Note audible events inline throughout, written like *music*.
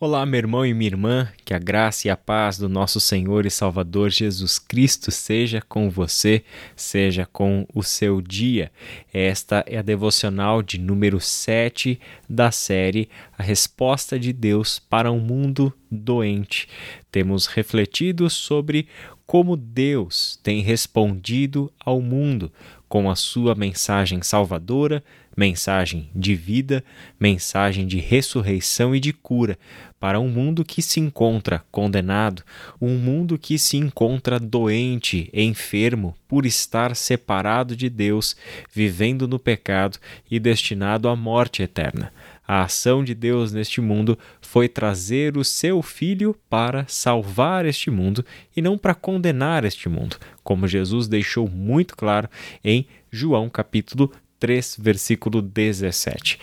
Olá, meu irmão e minha irmã, que a graça e a paz do nosso Senhor e Salvador Jesus Cristo seja com você, seja com o seu dia. Esta é a devocional de número 7 da série A Resposta de Deus para um Mundo Doente. Temos refletido sobre como Deus tem respondido ao mundo com a sua mensagem salvadora, mensagem de vida, mensagem de ressurreição e de cura para um mundo que se encontra condenado, um mundo que se encontra doente, enfermo, por estar separado de Deus, vivendo no pecado e destinado à morte eterna. A ação de Deus neste mundo foi trazer o seu Filho para salvar este mundo e não para condenar este mundo, como Jesus deixou muito claro em João capítulo 3, versículo 17.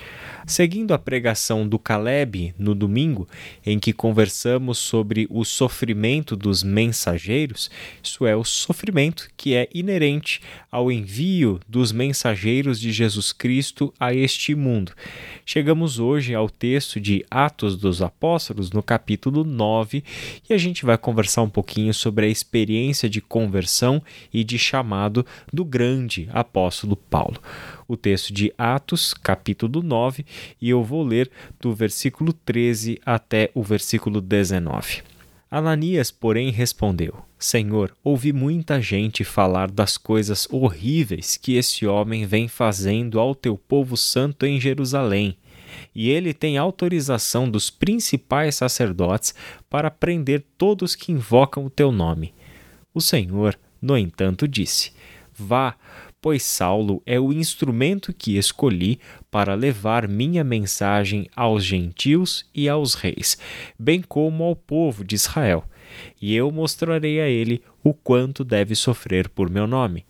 Seguindo a pregação do Caleb no domingo, em que conversamos sobre o sofrimento dos mensageiros, isso é, o sofrimento que é inerente ao envio dos mensageiros de Jesus Cristo a este mundo. Chegamos hoje ao texto de Atos dos Apóstolos, no capítulo 9, e a gente vai conversar um pouquinho sobre a experiência de conversão e de chamado do grande apóstolo Paulo o texto de Atos, capítulo 9, e eu vou ler do versículo 13 até o versículo 19. Ananias, porém, respondeu: Senhor, ouvi muita gente falar das coisas horríveis que esse homem vem fazendo ao teu povo santo em Jerusalém. E ele tem autorização dos principais sacerdotes para prender todos que invocam o teu nome. O Senhor, no entanto, disse: Vá, pois Saulo é o instrumento que escolhi para levar minha mensagem aos gentios e aos reis, bem como ao povo de Israel. E eu mostrarei a ele o quanto deve sofrer por meu nome.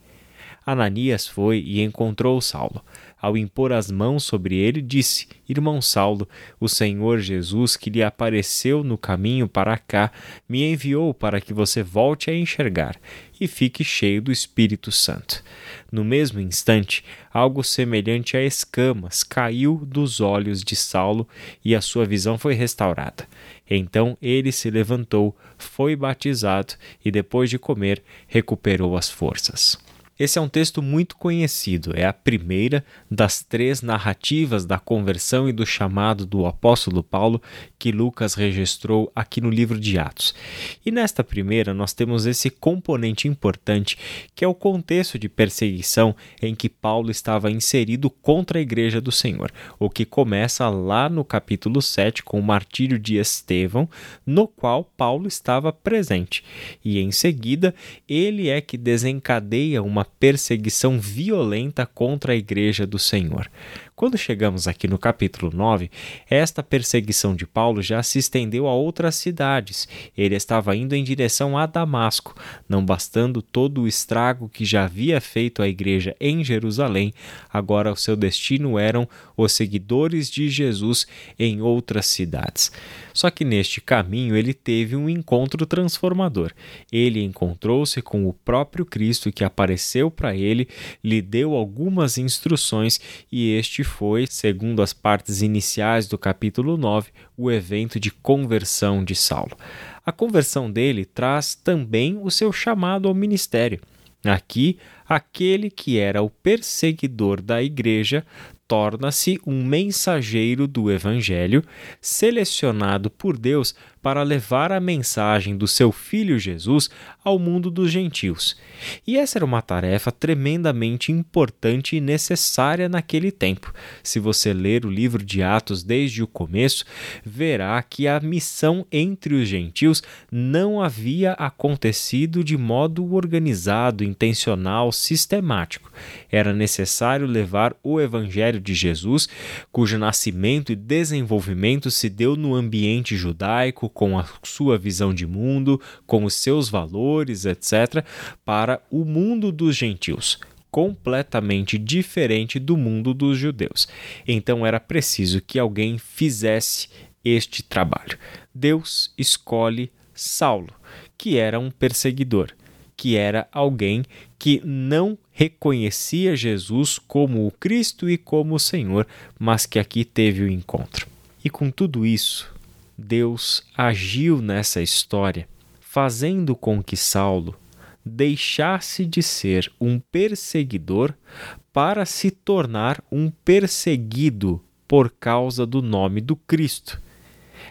Ananias foi e encontrou Saulo. Ao impor as mãos sobre ele, disse: Irmão Saulo, o Senhor Jesus, que lhe apareceu no caminho para cá, me enviou para que você volte a enxergar e fique cheio do Espírito Santo. No mesmo instante, algo semelhante a escamas caiu dos olhos de Saulo e a sua visão foi restaurada. Então ele se levantou, foi batizado e, depois de comer, recuperou as forças. Esse é um texto muito conhecido, é a primeira das três narrativas da conversão e do chamado do apóstolo Paulo que Lucas registrou aqui no livro de Atos. E nesta primeira, nós temos esse componente importante que é o contexto de perseguição em que Paulo estava inserido contra a igreja do Senhor, o que começa lá no capítulo 7 com o martírio de Estevão, no qual Paulo estava presente. E em seguida, ele é que desencadeia uma perseguição violenta contra a igreja do Senhor. Quando chegamos aqui no capítulo 9, esta perseguição de Paulo já se estendeu a outras cidades. Ele estava indo em direção a Damasco, não bastando todo o estrago que já havia feito a igreja em Jerusalém, agora o seu destino eram os seguidores de Jesus em outras cidades. Só que neste caminho ele teve um encontro transformador. Ele encontrou-se com o próprio Cristo que apareceu para ele, lhe deu algumas instruções e este foi, segundo as partes iniciais do capítulo 9, o evento de conversão de Saulo. A conversão dele traz também o seu chamado ao ministério. Aqui, aquele que era o perseguidor da igreja torna-se um mensageiro do Evangelho, selecionado por Deus para levar a mensagem do seu Filho Jesus ao mundo dos gentios. E essa era uma tarefa tremendamente importante e necessária naquele tempo. Se você ler o livro de Atos desde o começo, verá que a missão entre os gentios não havia acontecido de modo organizado, intencional, sistemático. Era necessário levar o Evangelho de Jesus, cujo nascimento e desenvolvimento se deu no ambiente judaico, com a sua visão de mundo, com os seus valores, etc., para o mundo dos gentios completamente diferente do mundo dos judeus. Então era preciso que alguém fizesse este trabalho. Deus escolhe Saulo, que era um perseguidor, que era alguém que não reconhecia Jesus como o Cristo e como o Senhor, mas que aqui teve o encontro. E com tudo isso, Deus agiu nessa história, fazendo com que Saulo deixasse de ser um perseguidor para se tornar um perseguido por causa do nome do Cristo.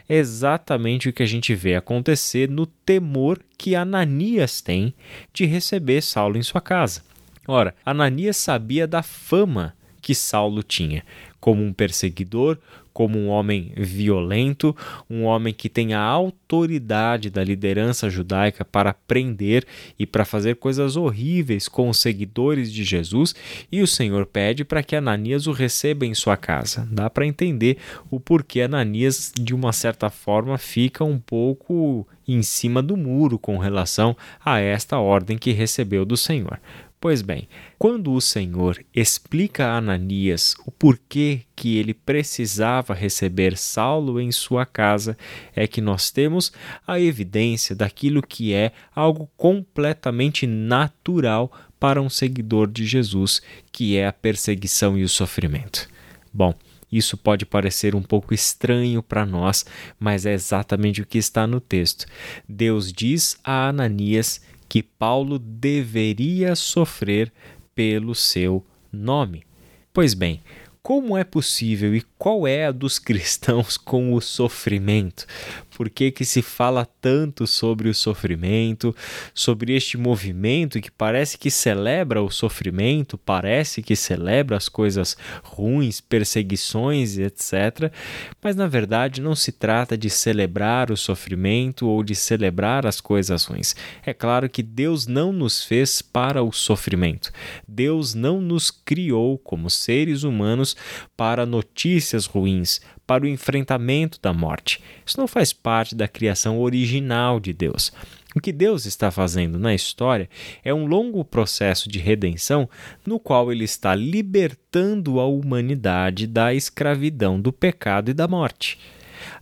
exatamente o que a gente vê acontecer no temor que Ananias tem de receber Saulo em sua casa. Ora, Ananias sabia da fama que Saulo tinha como um perseguidor, como um homem violento, um homem que tem a autoridade da liderança judaica para prender e para fazer coisas horríveis com os seguidores de Jesus, e o Senhor pede para que Ananias o receba em sua casa. Dá para entender o porquê Ananias, de uma certa forma, fica um pouco em cima do muro com relação a esta ordem que recebeu do Senhor. Pois bem, quando o Senhor explica a Ananias o porquê que ele precisava receber Saulo em sua casa, é que nós temos a evidência daquilo que é algo completamente natural para um seguidor de Jesus, que é a perseguição e o sofrimento. Bom, isso pode parecer um pouco estranho para nós, mas é exatamente o que está no texto. Deus diz a Ananias que Paulo deveria sofrer pelo seu nome. Pois bem, como é possível e qual é a dos *laughs* cristãos com o sofrimento? Por que, que se fala tanto sobre o sofrimento, sobre este movimento que parece que celebra o sofrimento, parece que celebra as coisas ruins, perseguições, etc. Mas na verdade não se trata de celebrar o sofrimento ou de celebrar as coisas ruins. É claro que Deus não nos fez para o sofrimento. Deus não nos criou como seres humanos para notícias ruins, para o enfrentamento da morte. Isso não faz parte da criação original de Deus. O que Deus está fazendo na história é um longo processo de redenção no qual ele está libertando a humanidade da escravidão do pecado e da morte.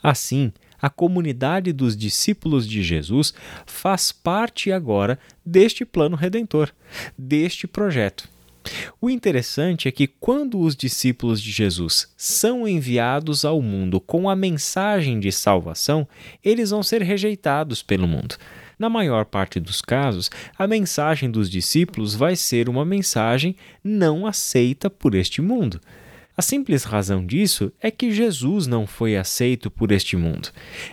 Assim, a comunidade dos discípulos de Jesus faz parte agora deste plano redentor, deste projeto. O interessante é que quando os discípulos de Jesus são enviados ao mundo com a mensagem de salvação, eles vão ser rejeitados pelo mundo. Na maior parte dos casos, a mensagem dos discípulos vai ser uma mensagem não aceita por este mundo. A simples razão disso é que Jesus não foi aceito por este mundo.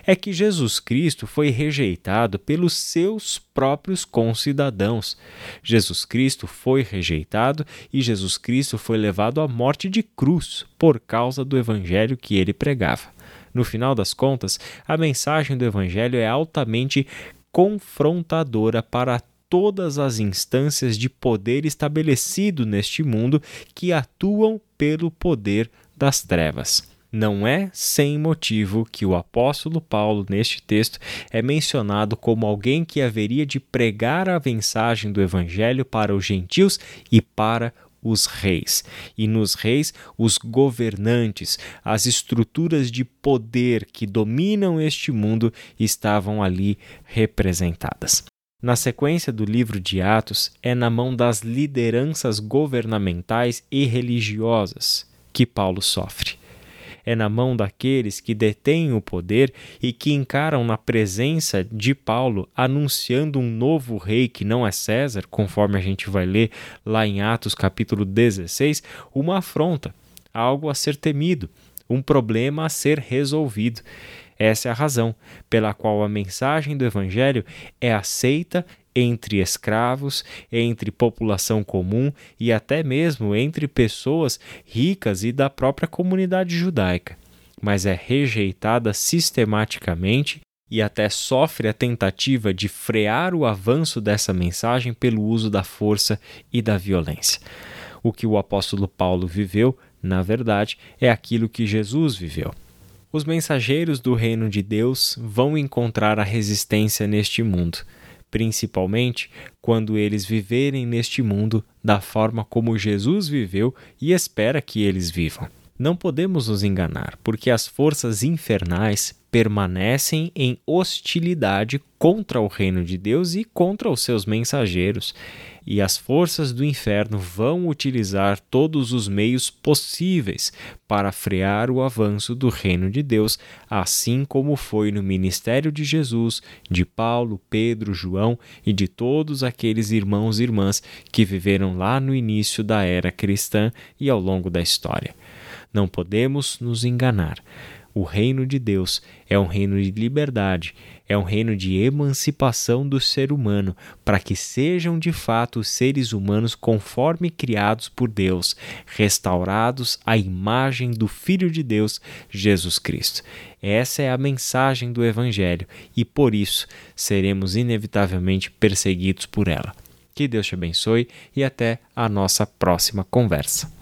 É que Jesus Cristo foi rejeitado pelos seus próprios concidadãos. Jesus Cristo foi rejeitado e Jesus Cristo foi levado à morte de cruz por causa do evangelho que ele pregava. No final das contas, a mensagem do evangelho é altamente confrontadora para todas as instâncias de poder estabelecido neste mundo que atuam pelo poder das trevas. Não é sem motivo que o apóstolo Paulo, neste texto, é mencionado como alguém que haveria de pregar a mensagem do evangelho para os gentios e para os reis. E nos reis, os governantes, as estruturas de poder que dominam este mundo estavam ali representadas. Na sequência do livro de Atos, é na mão das lideranças governamentais e religiosas que Paulo sofre. É na mão daqueles que detêm o poder e que encaram na presença de Paulo anunciando um novo rei que não é César, conforme a gente vai ler lá em Atos capítulo 16, uma afronta, algo a ser temido, um problema a ser resolvido. Essa é a razão pela qual a mensagem do Evangelho é aceita entre escravos, entre população comum e até mesmo entre pessoas ricas e da própria comunidade judaica, mas é rejeitada sistematicamente e até sofre a tentativa de frear o avanço dessa mensagem pelo uso da força e da violência. O que o apóstolo Paulo viveu, na verdade, é aquilo que Jesus viveu os mensageiros do reino de Deus vão encontrar a resistência neste mundo, principalmente quando eles viverem neste mundo da forma como Jesus viveu e espera que eles vivam. Não podemos nos enganar, porque as forças infernais permanecem em hostilidade contra o reino de Deus e contra os seus mensageiros. E as forças do inferno vão utilizar todos os meios possíveis para frear o avanço do reino de Deus, assim como foi no ministério de Jesus, de Paulo, Pedro, João e de todos aqueles irmãos e irmãs que viveram lá no início da era cristã e ao longo da história. Não podemos nos enganar. O reino de Deus é um reino de liberdade, é um reino de emancipação do ser humano, para que sejam de fato seres humanos conforme criados por Deus, restaurados à imagem do Filho de Deus, Jesus Cristo. Essa é a mensagem do Evangelho e por isso seremos inevitavelmente perseguidos por ela. Que Deus te abençoe e até a nossa próxima conversa.